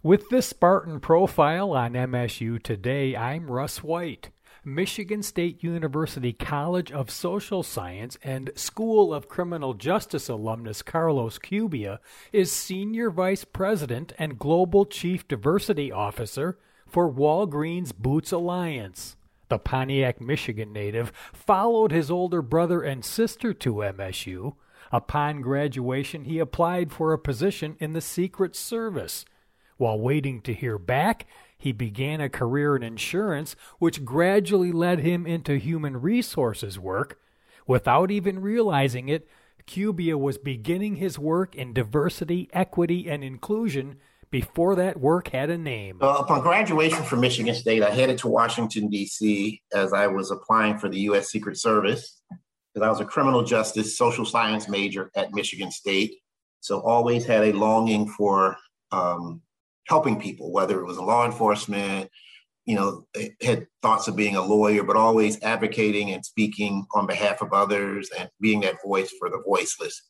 With this Spartan profile on MSU today, I'm Russ White. Michigan State University College of Social Science and School of Criminal Justice alumnus Carlos Cubia is Senior Vice President and Global Chief Diversity Officer for Walgreens Boots Alliance. The Pontiac, Michigan native followed his older brother and sister to MSU. Upon graduation, he applied for a position in the Secret Service while waiting to hear back, he began a career in insurance, which gradually led him into human resources work. Without even realizing it, Cubia was beginning his work in diversity, equity, and inclusion before that work had a name. Well, upon graduation from Michigan State, I headed to Washington, D.C. as I was applying for the U.S. Secret Service because I was a criminal justice social science major at Michigan State. So always had a longing for um, helping people, whether it was in law enforcement, you know, had thoughts of being a lawyer, but always advocating and speaking on behalf of others and being that voice for the voiceless.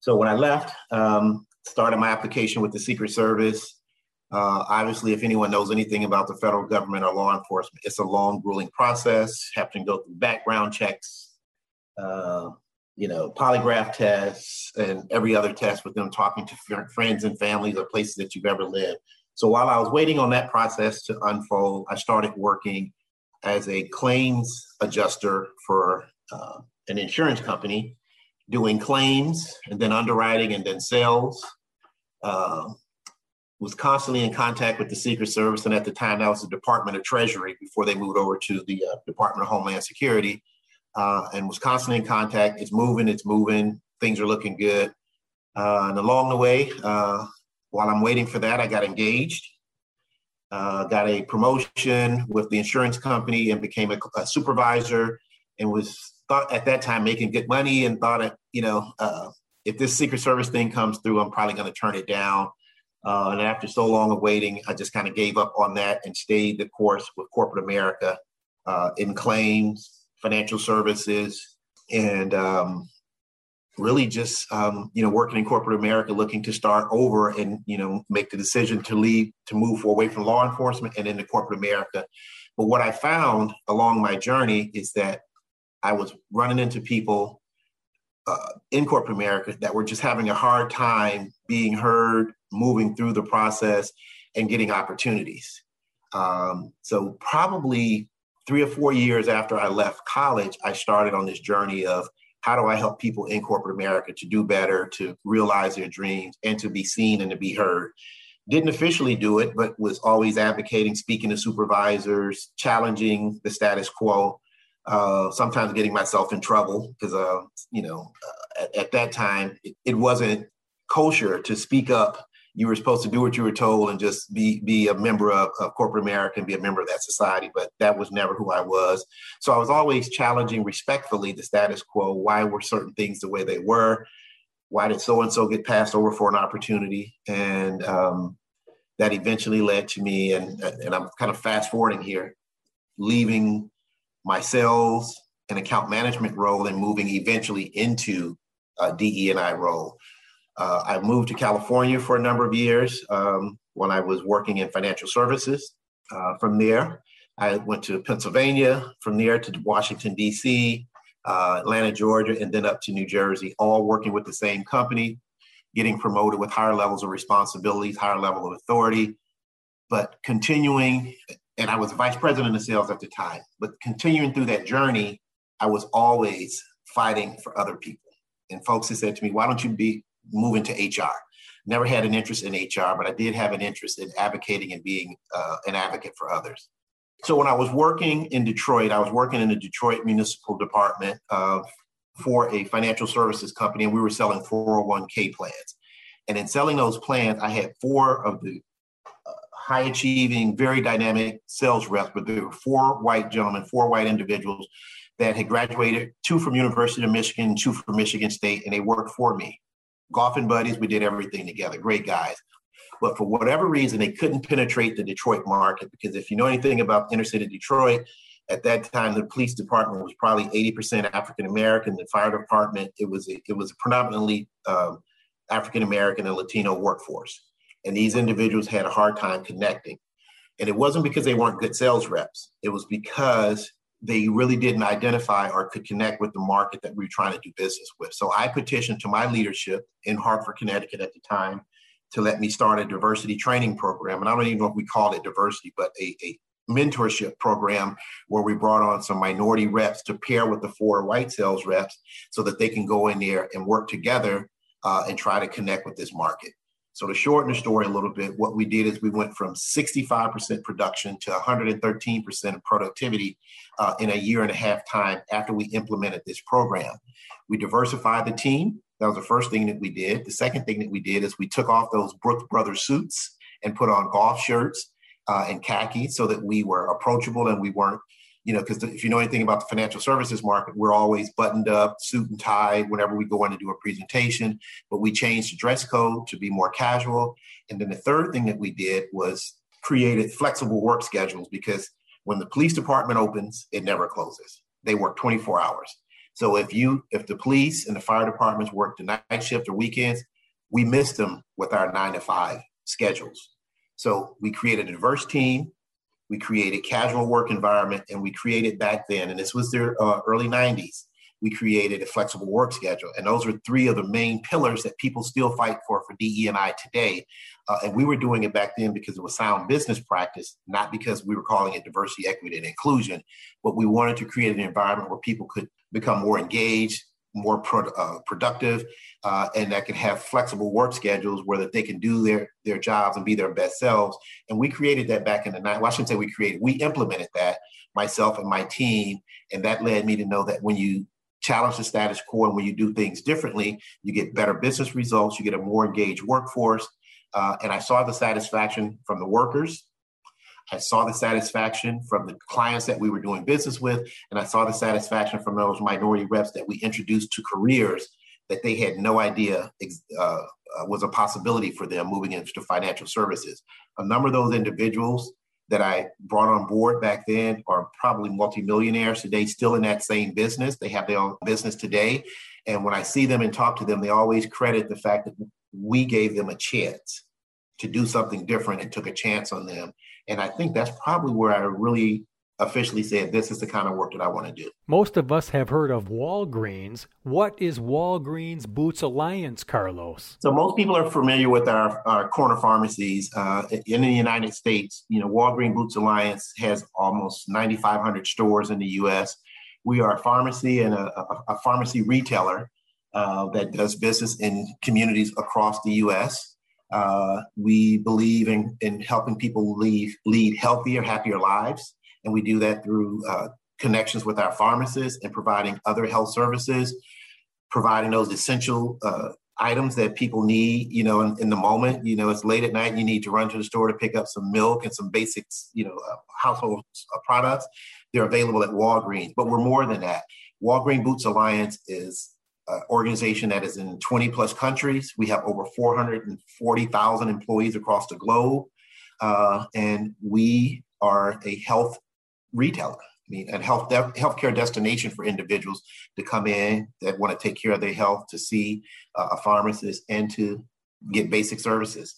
So when I left, um, started my application with the Secret Service. Uh, obviously, if anyone knows anything about the federal government or law enforcement, it's a long, grueling process, having to go through background checks, uh, you know, polygraph tests and every other test with them talking to friends and families or places that you've ever lived. So while I was waiting on that process to unfold, I started working as a claims adjuster for uh, an insurance company, doing claims and then underwriting and then sales. Uh, was constantly in contact with the Secret Service, and at the time that was the Department of Treasury before they moved over to the uh, Department of Homeland Security uh, and was constantly in contact. It's moving, it's moving, things are looking good. Uh, and along the way, uh, while I'm waiting for that, I got engaged, uh, got a promotion with the insurance company, and became a, a, supervisor. And was thought at that time making good money, and thought, you know, uh, if this Secret Service thing comes through, I'm probably going to turn it down. Uh, and after so long of waiting, I just kind of gave up on that and stayed the course with corporate America in claims, financial services, and um, really just um, you know working in corporate America, looking to start over and you know make the decision to leave to move away from law enforcement and into corporate America. But what I found along my journey is that I was running into people uh, in corporate America that were just having a hard time being heard, moving through the process, and getting opportunities. Um, so probably three or four years after I left college, I started on this journey of how do I help people in corporate America to do better, to realize their dreams, and to be seen and to be heard. Didn't officially do it, but was always advocating, speaking to supervisors, challenging the status quo. Uh, sometimes getting myself in trouble because, uh, you know, uh, at, at, that time it, it wasn't kosher to speak up you were supposed to do what you were told and just be be a member of, of corporate America and be a member of that society. But that was never who I was. So I was always challenging respectfully the status quo. Why were certain things the way they were? Why did so and so get passed over for an opportunity? And um, that eventually led to me, and and I'm kind of fast forwarding here, leaving my sales and account management role and moving eventually into a DE and I role. Uh, I moved to California for a number of years um, when I was working in financial services. Uh, from there, I went to Pennsylvania, from there to Washington, D.C., uh, Atlanta, Georgia, and then up to New Jersey, all working with the same company, getting promoted with higher levels of responsibilities, higher level of authority, but continuing, and I was vice president of sales at the time, but continuing through that journey, I was always fighting for other people. And folks had said to me, why don't you be move into HR. Never had an interest in HR, but I did have an interest in advocating and being uh, an advocate for others. So when I was working in Detroit, I was working in the Detroit Municipal Department uh, for a financial services company, and we were selling 401k plans. And in selling those plans, I had four of the uh, high achieving, very dynamic sales reps, but there were four white gentlemen, four white individuals that had graduated, two from University of Michigan, two from Michigan State, and they worked for me golfing buddies. We did everything together. Great guys. But for whatever reason, they couldn't penetrate the Detroit market because if you know anything about inner city Detroit, at that time the police department was probably 80% African American. The fire department it was it was predominantly um, African American and Latino workforce. And these individuals had a hard time connecting. And it wasn't because they weren't good sales reps, it was because they really didn't identify or could connect with the market that we were trying to do business with. So I petitioned to my leadership in Hartford, Connecticut at the time to let me start a diversity training program. And I don't even know if we called it diversity, but a, a mentorship program where we brought on some minority reps to pair with the four white sales reps so that they can go in there and work together uh, and try to connect with this market. So to shorten the story a little bit, what we did is we went from 65% production to 113% of productivity uh, in a year and a half time after we implemented this program. We diversified the team. That was the first thing that we did. The second thing that we did is we took off those Brooks Brothers suits and put on golf shirts uh, and khaki so that we were approachable and we weren't you know, because if you know anything about the financial services market, we're always buttoned up, suit and tie whenever we go in to do a presentation. But we changed the dress code to be more casual. And then the third thing that we did was created flexible work schedules because when the police department opens, it never closes. They work 24 hours. So if you, if the police and the fire departments work the night shift or weekends, we miss them with our nine to five schedules. So we created a diverse team we created casual work environment, and we created back then, and this was their uh, early 90s, we created a flexible work schedule. And those are three of the main pillars that people still fight for for DE&I today. Uh, and we were doing it back then because it was sound business practice, not because we were calling it diversity, equity, and inclusion. But we wanted to create an environment where people could become more engaged, more pro- uh, productive uh, and that can have flexible work schedules where that they can do their their jobs and be their best selves. And we created that back in the night well, i shouldn't say we created we implemented that myself and my team. And that led me to know that when you challenge the status quo and when you do things differently you get better business results you get a more engaged workforce. Uh, and i saw the satisfaction from the workers I saw the satisfaction from the clients that we were doing business with, and I saw the satisfaction from those minority reps that we introduced to careers that they had no idea uh, was a possibility for them moving into financial services. A number of those individuals that I brought on board back then are probably multimillionaires today, still in that same business. They have their own business today. And when I see them and talk to them, they always credit the fact that we gave them a chance to do something different and took a chance on them. And I think that's probably where I really officially said this is the kind of work that I want to do. Most of us have heard of Walgreens. What is Walgreens Boots Alliance, Carlos? So most people are familiar with our, our corner pharmacies uh, in the United States. You know, Walgreens Boots Alliance has almost 9,500 stores in the U.S. We are a pharmacy and a, a, a pharmacy retailer uh, that does business in communities across the U.S. Uh, we believe in, in helping people lead, lead healthier, happier lives. And we do that through uh, connections with our pharmacists and providing other health services, providing those essential uh, items that people need, you know, in, in, the moment. You know, it's late at night you need to run to the store to pick up some milk and some basics, you know, uh, household uh, products. They're available at Walgreens. But we're more than that. Walgreens Boots Alliance is uh, organization that is in 20 plus countries. We have over 440,000 employees across the globe. Uh, and we are a health retailer. I mean, and health de- healthcare destination for individuals to come in that want to take care of their health, to see uh, a pharmacist, and to get basic services.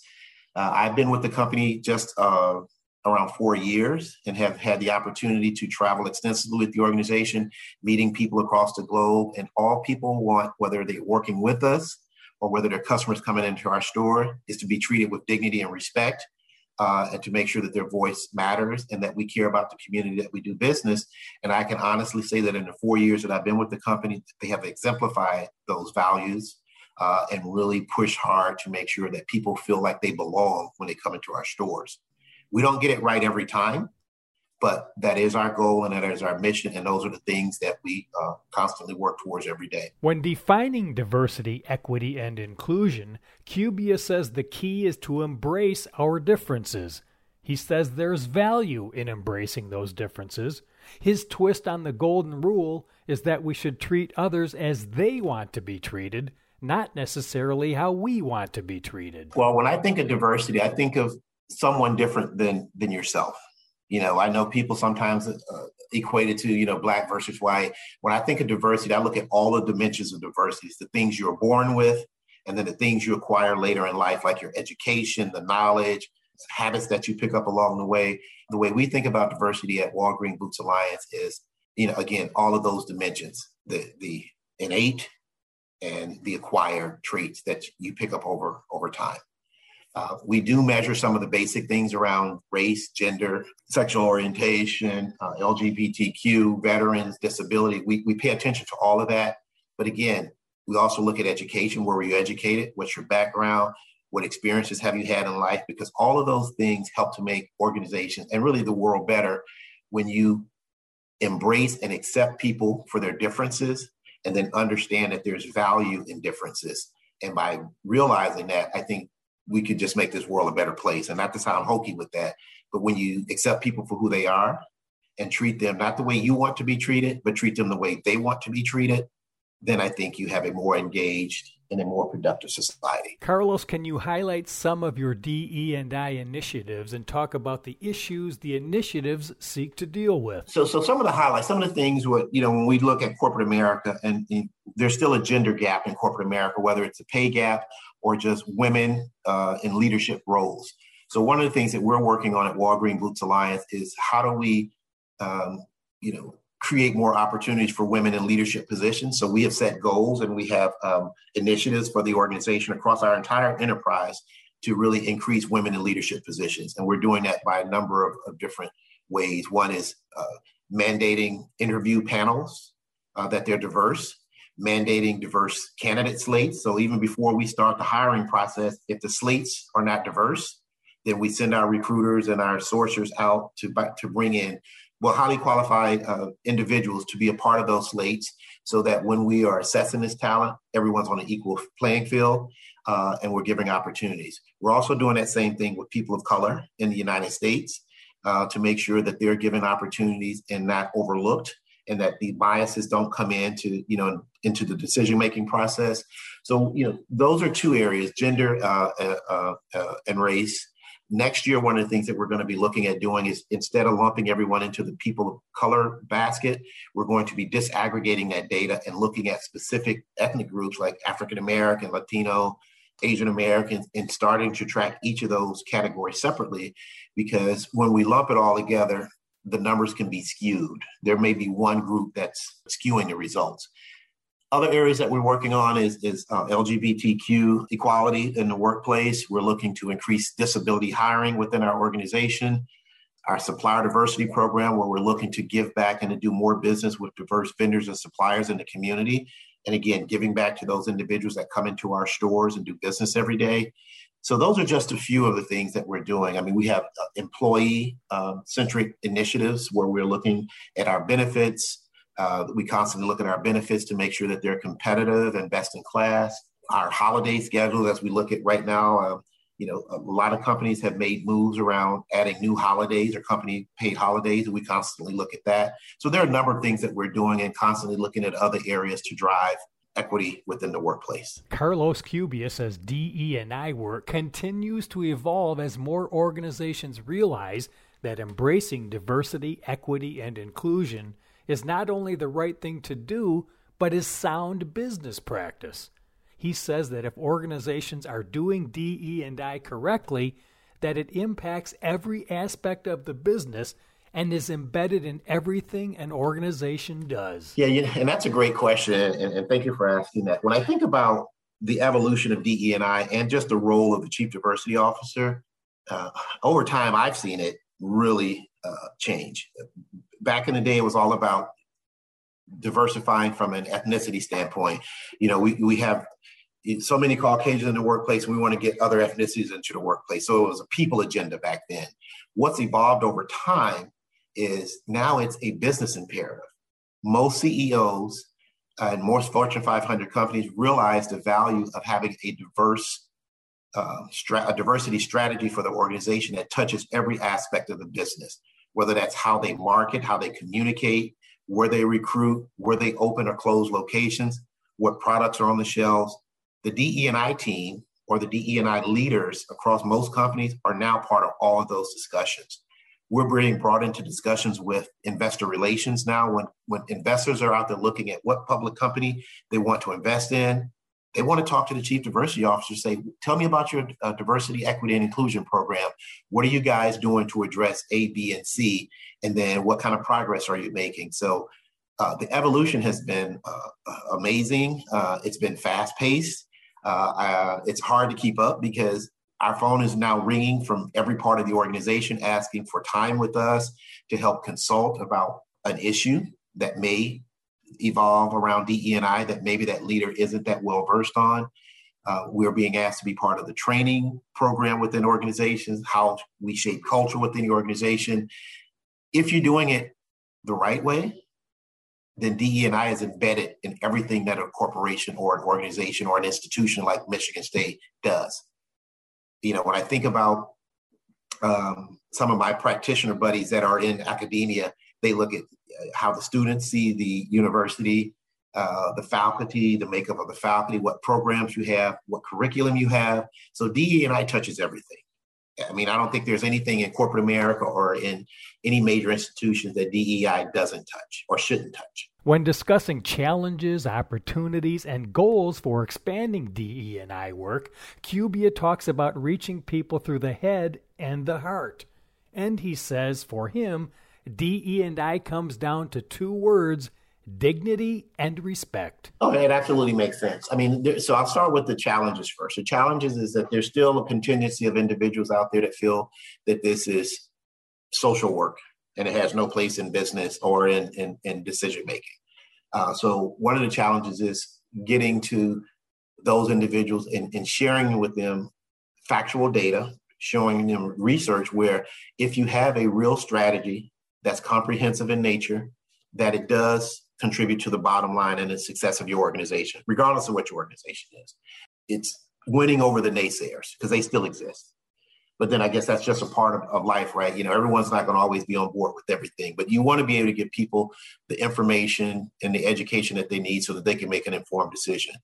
Uh, I've been with the company just uh, around four years and have had the opportunity to travel extensively with the organization, meeting people across the globe. And all people want, whether they're working with us or whether they're customers coming into our store, is to be treated with dignity and respect. Uh, and to make sure that their voice matters and that we care about the community that we do business. And I can honestly say that in the four years that I've been with the company, they have exemplified those values uh, and really push hard to make sure that people feel like they belong when they come into our stores. We don't get it right every time, but that is our goal and that is our mission. And those are the things that we uh, constantly work towards every day. When defining diversity, equity, and inclusion, Cubia says the key is to embrace our differences. He says there's value in embracing those differences. His twist on the golden rule is that we should treat others as they want to be treated, not necessarily how we want to be treated. Well, when I think of diversity, I think of someone different than than yourself. You know, I know people sometimes uh, equate it to you know black versus white. When I think of diversity, I look at all the dimensions of diversity. the things you're born with, and then the things you acquire later in life, like your education, the knowledge, habits that you pick up along the way. The way we think about diversity at Walgreen Boots Alliance is, you know, again, all of those dimensions, the the innate and the acquired traits that you pick up over over time. Uh, we do measure some of the basic things around race, gender, sexual orientation, uh, LGBTQ, veterans, disability. We, we pay attention to all of that. But again, we also look at education. Where were you educated? What's your background? What experiences have you had in life? Because all of those things help to make organizations and really the world better when you embrace and accept people for their differences and then understand that there's value in differences. And by realizing that, I think we could just make this world a better place. And not to sound hokey with that, but when you accept people for who they are and treat them not the way you want to be treated, but treat them the way they want to be treated, then I think you have a more engaged and a more productive society. Carlos, can you highlight some of your DE and I initiatives and talk about the issues the initiatives seek to deal with? So, so some of the highlights, some of the things, what you know, when we look at corporate America, and, and there's still a gender gap in corporate America, whether it's a pay gap or just women uh, in leadership roles. So, one of the things that we're working on at Walgreen Boots Alliance is how do we, um, you know, create more opportunities for women in leadership positions. So we have set goals and we have um, initiatives for the organization across our entire enterprise to really increase women in leadership positions. And we're doing that by a number of, of different ways. One is uh, mandating interview panels uh, that they're diverse, mandating diverse candidate slates. So even before we start the hiring process, if the slates are not diverse, then we send our recruiters and our sourcers out to, to bring in well, highly qualified uh, individuals to be a part of those slates so that when we are assessing this talent, everyone's on an equal playing field uh, and we're giving opportunities. We're also doing that same thing with people of color in the United States uh, to make sure that they're given opportunities and not overlooked and that the biases don't come in to you know, into the decision making process. So, you know, those are two areas, gender uh, uh, uh, and race next year, one of the things that we're going to be looking at doing is instead of lumping everyone into the people of color basket, we're going to be disaggregating that data and looking at specific ethnic groups like African American, Latino, Asian Americans, and starting to track each of those categories separately. Because when we lump it all together, the numbers can be skewed. There may be one group that's skewing the results. Other areas that we're working on is, is uh, LGBTQ equality in the workplace. We're looking to increase disability hiring within our organization. Our supplier diversity program, where we're looking to give back and to do more business with diverse vendors and suppliers in the community. And again, giving back to those individuals that come into our stores and do business every day. So those are just a few of the things that we're doing. I mean, we have uh, employee um, centric initiatives where we're looking at our benefits, uh, we constantly look at our benefits to make sure that they're competitive and best in class. Our holiday schedule, as we look at right now, uh, you know, a lot of companies have made moves around adding new holidays or company paid holidays, and we constantly look at that. So there are a number of things that we're doing and constantly looking at other areas to drive equity within the workplace. Carlos Cubia says DE and I work continues to evolve as more organizations realize that embracing diversity, equity, and inclusion is not only the right thing to do, but is sound business practice. He says that if organizations are doing DE and I correctly, that it impacts every aspect of the business and is embedded in everything an organization does. Yeah, and that's a great question, and, and thank you for asking that. When I think about the evolution of DE and I and just the role of the chief diversity officer, uh, over time I've seen it really uh, change back in the day, it was all about diversifying from an ethnicity standpoint. You know, we, we have so many Caucasians in the workplace. We want to get other ethnicities into the workplace. So it was a people agenda back then. What's evolved over time is now it's a business imperative. Most CEOs and most Fortune 500 companies realize the value of having a diverse uh, stra- a diversity strategy for the organization that touches every aspect of the business whether that's how they market, how they communicate, where they recruit, where they open or close locations, what products are on the shelves. The DE&I team or the DE&I leaders across most companies are now part of all of those discussions. We're being brought into discussions with investor relations now when, when investors are out there looking at what public company they want to invest in. They want to talk to the chief diversity officer, say, tell me about your uh, diversity, equity, and inclusion program. What are you guys doing to address A, B, and C? And then what kind of progress are you making? So uh, the evolution has been uh, amazing. Uh, it's been fast paced. Uh, it's hard to keep up because our phone is now ringing from every part of the organization asking for time with us to help consult about an issue that may evolve around DE&I that maybe that leader isn't that well versed on. Uh, we're being asked to be part of the training program within organizations, how we shape culture within the organization. If you're doing it the right way, then DE&I is embedded in everything that a corporation or an organization or an institution like Michigan State does. You know, when I think about um, some of my practitioner buddies that are in academia, they look at how the students see the university, uh, the faculty, the makeup of the faculty, what programs you have, what curriculum you have. So DE&I touches everything. I mean, I don't think there's anything in corporate America or in any major institutions that DEI doesn't touch or shouldn't touch. When discussing challenges, opportunities, and goals for expanding DE&I work, Cubia talks about reaching people through the head and the heart. And he says for him, DE and I comes down to two words dignity and respect. Oh, it absolutely makes sense. I mean, there, so I'll start with the challenges first. The challenges is that there's still a contingency of individuals out there that feel that this is social work and it has no place in business or in, in, in decision making. Uh, so one of the challenges is getting to those individuals and, and sharing with them factual data, showing them research where if you have a real strategy that's comprehensive in nature, that it does contribute to the bottom line and the success of your organization, regardless of what your organization is. It's winning over the naysayers because they still exist. But then I guess that's just a part of, of life, right? You know, everyone's not going to always be on board with everything, but you want to be able to give people the information and the education that they need so that they can make an informed decision.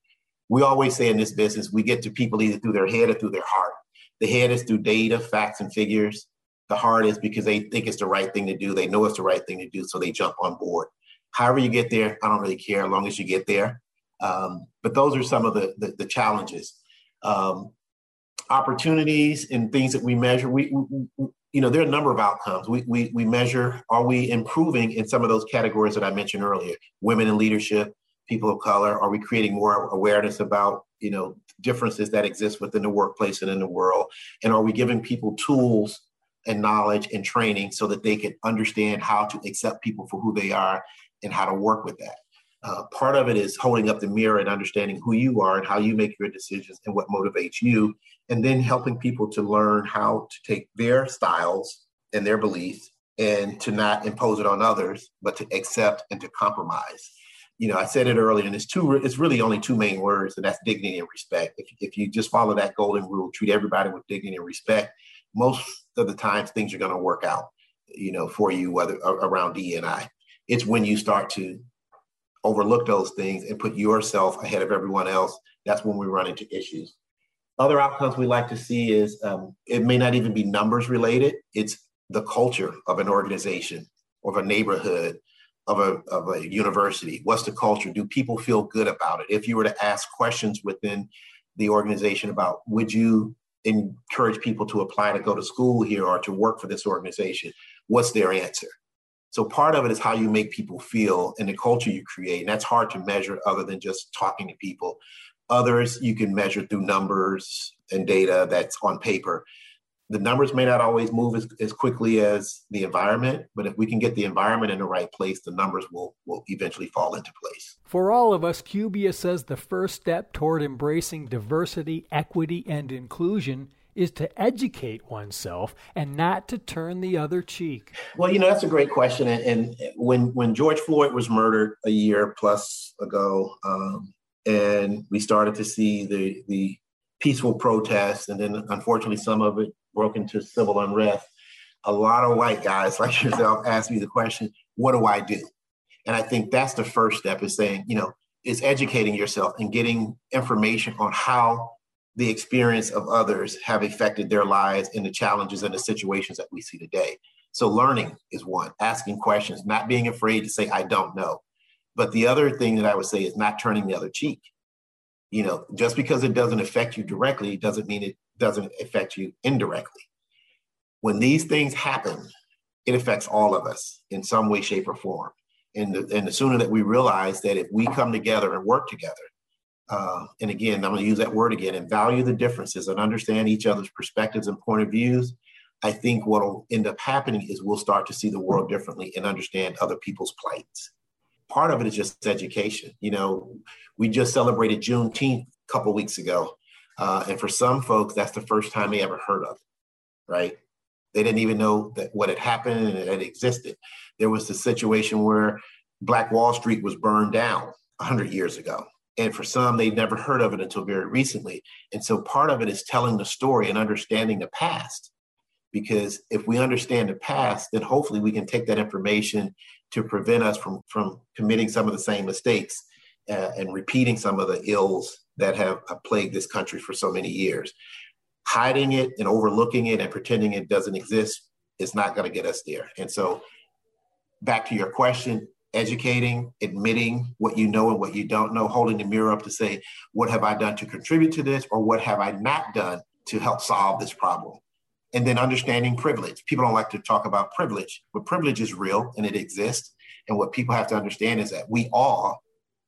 We always say in this business, we get to people either through their head or through their heart. The head is through data, facts, and figures the is because they think it's the right thing to do. They know it's the right thing to do, so they jump on board. However you get there, I don't really care as long as you get there. Um, but those are some of the the, the challenges, um, opportunities, and things that we measure. We, we, you know, there are a number of outcomes. We, we we measure: are we improving in some of those categories that I mentioned earlier? Women in leadership, people of color. Are we creating more awareness about you know differences that exist within the workplace and in the world? And are we giving people tools and knowledge and training so that they can understand how to accept people for who they are and how to work with that. Uh, part of it is holding up the mirror and understanding who you are and how you make your decisions and what motivates you, and then helping people to learn how to take their styles and their beliefs and to not impose it on others, but to accept and to compromise. You know, I said it earlier, and it's two. It's really only two main words, and that's dignity and respect. If, if you just follow that golden rule, treat everybody with dignity and respect, most of the times things are going to work out, you know, for you whether around D and I. It's when you start to overlook those things and put yourself ahead of everyone else. That's when we run into issues. Other outcomes we like to see is um, it may not even be numbers related. It's the culture of an organization, of a neighborhood, of a, of a university. What's the culture? Do people feel good about it? If you were to ask questions within the organization about would you encourage people to apply to go to school here or to work for this organization, what's their answer? So part of it is how you make people feel and the culture you create. And that's hard to measure other than just talking to people. Others you can measure through numbers and data that's on paper the numbers may not always move as, as quickly as the environment, but if we can get the environment in the right place, the numbers will, will eventually fall into place. For all of us, Cubia says the first step toward embracing diversity, equity, and inclusion is to educate oneself and not to turn the other cheek. Well, you know, that's a great question. And, and when, when George Floyd was murdered a year plus ago, um, and we started to see the, the peaceful protests, and then unfortunately some of it broke into civil unrest, a lot of white guys like yourself asked me the question, what do I do? And I think that's the first step is saying, you know, is educating yourself and getting information on how the experience of others have affected their lives and the challenges and the situations that we see today. So learning is one, asking questions, not being afraid to say, I don't know. But the other thing that I would say is not turning the other cheek. You know, just because it doesn't affect you directly doesn't mean it doesn't affect you indirectly. When these things happen, it affects all of us in some way, shape, or form. And the, and the sooner that we realize that if we come together and work together, uh, and again, I'm going to use that word again, and value the differences and understand each other's perspectives and point of views, I think what will end up happening is we'll start to see the world differently and understand other people's plights. Part of it is just education. You know, we just celebrated Juneteenth a couple weeks ago. Uh, and for some folks, that's the first time they ever heard of it, right? They didn't even know that what had happened and it existed. There was the situation where Black Wall Street was burned down 100 years ago. And for some, they'd never heard of it until very recently. And so part of it is telling the story and understanding the past. Because if we understand the past, then hopefully we can take that information to prevent us from, from committing some of the same mistakes uh, and repeating some of the ills that have plagued this country for so many years. Hiding it and overlooking it and pretending it doesn't exist is not going to get us there. And so, back to your question, educating, admitting what you know and what you don't know, holding the mirror up to say, what have I done to contribute to this, or what have I not done to help solve this problem? And then understanding privilege. People don't like to talk about privilege, but privilege is real and it exists. And what people have to understand is that we all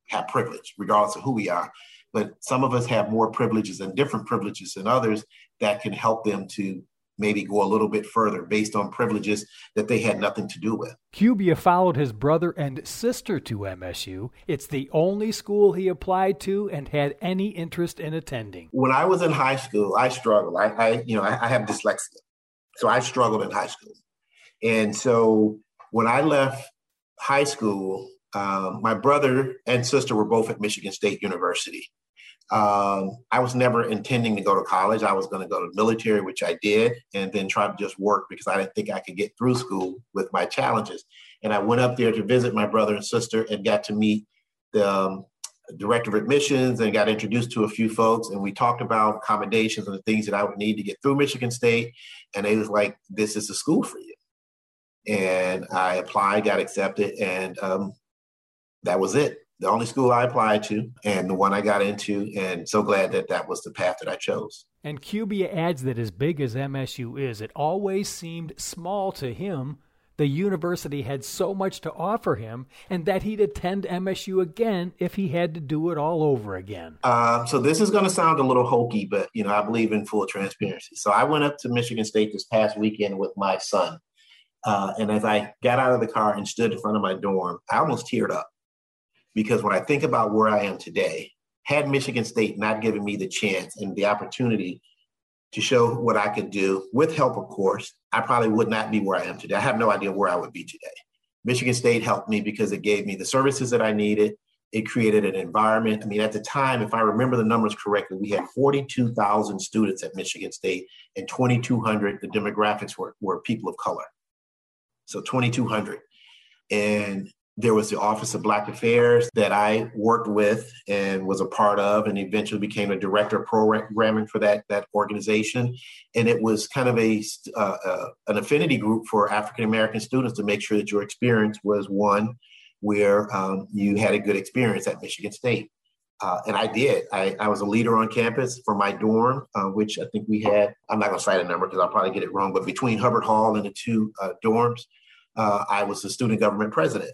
have privilege, regardless of who we are. But some of us have more privileges and different privileges than others that can help them to maybe go a little bit further based on privileges that they had nothing to do with. Cubia followed his brother and sister to MSU. It's the only school he applied to and had any interest in attending. When I was in high school, I struggled. I, I you know, I, I have dyslexia. So I struggled in high school. And so when I left high school, um, my brother and sister were both at Michigan State University. Um, I was never intending to go to college. I was going to go to the military, which I did, and then try to just work because I didn't think I could get through school with my challenges. And I went up there to visit my brother and sister and got to meet the um, director of admissions and got introduced to a few folks. And we talked about accommodations and the things that I would need to get through Michigan State. And they was like, "This is a school for you." And I applied, got accepted, and um, that was it the only school I applied to and the one I got into, and so glad that that was the path that I chose. And Cubia adds that as big as MSU is, it always seemed small to him. The university had so much to offer him, and that he'd attend MSU again if he had to do it all over again. Um, so this is going to sound a little hokey, but you know I believe in full transparency. So I went up to Michigan State this past weekend with my son, uh, and as I got out of the car and stood in front of my dorm, I almost teared up because when I think about where I am today, had Michigan State not given me the chance and the opportunity to show what I could do, with help, of course, I probably would not be where I am today. I have no idea where I would be today. Michigan State helped me because it gave me the services that I needed. It created an environment. I mean, at the time, if I remember the numbers correctly, we had 42,000 students at Michigan State and 2,200, the demographics were, were people of color. So 2,200. And there was the Office of Black Affairs that I worked with and was a part of, and eventually became a director of programming for that that organization. And it was kind of a uh, uh, an affinity group for African American students to make sure that your experience was one where um, you had a good experience at Michigan State. Uh, and I did. I, I, was a leader on campus for my dorm, uh, which I think we had. I'm not going to cite a number because I'll probably get it wrong, but between Hubbard Hall and the two uh, dorms, uh, I was the student government president.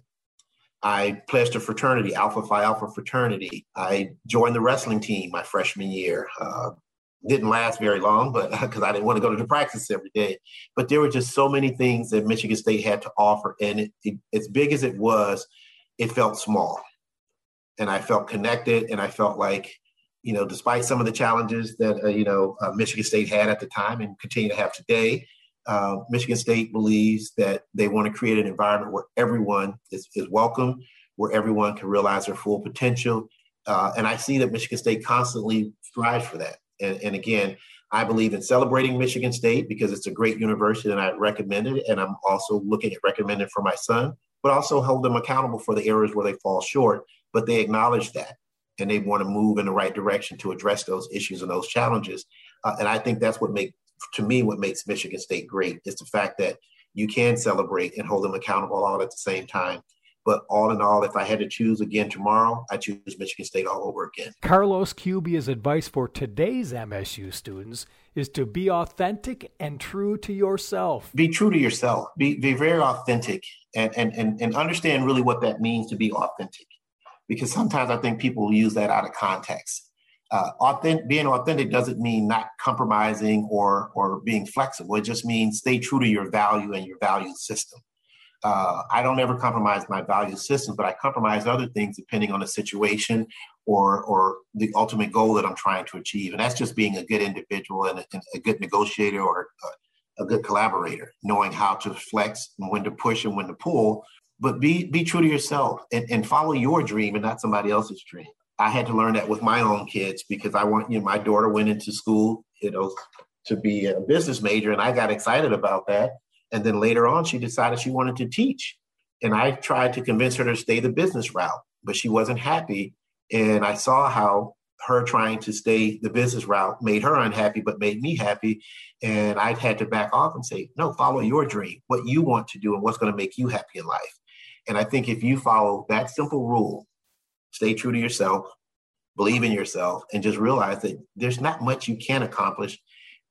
I pledged a fraternity, Alpha Phi Alpha fraternity. I joined the wrestling team my freshman year. Uh, didn't last very long, but because I didn't want to go to the practice every day. But there were just so many things that Michigan State had to offer, and it, it, as big as it was, it felt small. And I felt connected, and I felt like, you know, despite some of the challenges that uh, you know uh, Michigan State had at the time and continue to have today, uh, Michigan State believes that they want to create an environment where everyone is, is welcome, where everyone can realize their full potential. Uh, and I see that Michigan State constantly strives for that. And, and, again, I believe in celebrating Michigan State because it's a great university and I recommend it. And I'm also looking at recommending for my son, but also hold them accountable for the areas where they fall short. But they acknowledge that and they want to move in the right direction to address those issues and those challenges. Uh, and I think that's what makes to me, what makes Michigan State great is the fact that you can celebrate and hold them accountable all at the same time. But all in all, if I had to choose again tomorrow, I choose Michigan State all over again. Carlos Cubia's advice for today's MSU students is to be authentic and true to yourself. Be true to yourself. Be, be very authentic and, and, and, and understand really what that means to be authentic. Because sometimes I think people use that out of context. Uh, authentic, being authentic doesn't mean not compromising or, or being flexible. It just means stay true to your value and your value system uh, I don't ever compromise my value system, but I compromise other things depending on the situation or or the ultimate goal that I'm trying to achieve. And that's just being a good individual and a, a good negotiator or a, a, good collaborator, knowing how to flex and when to push and when to pull. But be be true to yourself and, and follow your dream and not somebody else's dream. I had to learn that with my own kids because I want you know my daughter went into school, you know, to be a business major, and I got excited about that and then later on, she decided she wanted to teach. And I tried to convince her to stay the business route, but she wasn't happy. And I saw how her trying to stay the business route made her unhappy, but made me happy. And I had to back off and say, no, follow your dream, what you want to do, and what's going to make you happy in life. And I think if you follow that simple rule, stay true to yourself, believe in yourself, and just realize that there's not much you can accomplish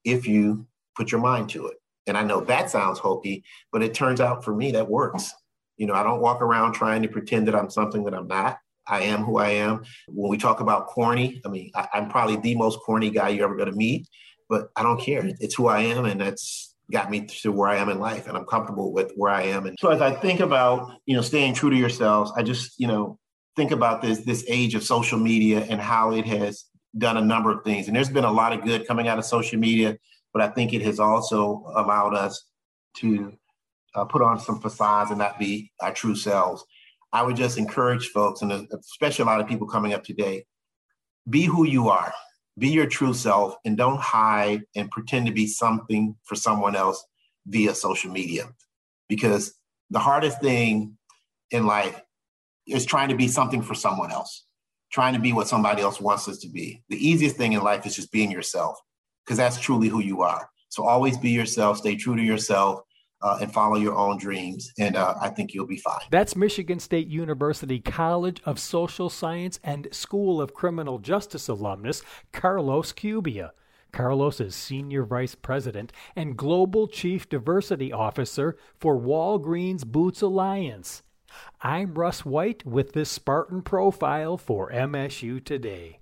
if you put your mind to it. And I know that sounds hokey, but it turns out for me that works. You know, I don't walk around trying to pretend that I'm something that I'm not. I am who I am. When we talk about corny, I mean, I, am probably the most corny guy you're ever going to meet, but I don't care. It's who I am, and that's got me to where I am in life, and I'm comfortable with where I am. And so, as I think about, you know, staying true to yourselves, I just, you know, think about this this age of social media and how it has done a number of things. And there's been a lot of good coming out of social media but I think it has also allowed us to uh, put on some facades and not be our true selves. I would just encourage folks, and especially a lot of people coming up today, be who you are, be your true self, and don't hide and pretend to be something for someone else via social media. Because the hardest thing in life is trying to be something for someone else, trying to be what somebody else wants us to be. The easiest thing in life is just being yourself because that's truly who you are. So always be yourself, stay true to yourself, uh, and follow your own dreams. And uh, I think you'll be fine. That's Michigan State University College of Social Science and School of Criminal Justice alumnus Carlos Cubia. Carlos is Senior Vice President and Global Chief Diversity Officer for Walgreens Boots Alliance. I'm Russ White with this Spartan profile for MSU Today.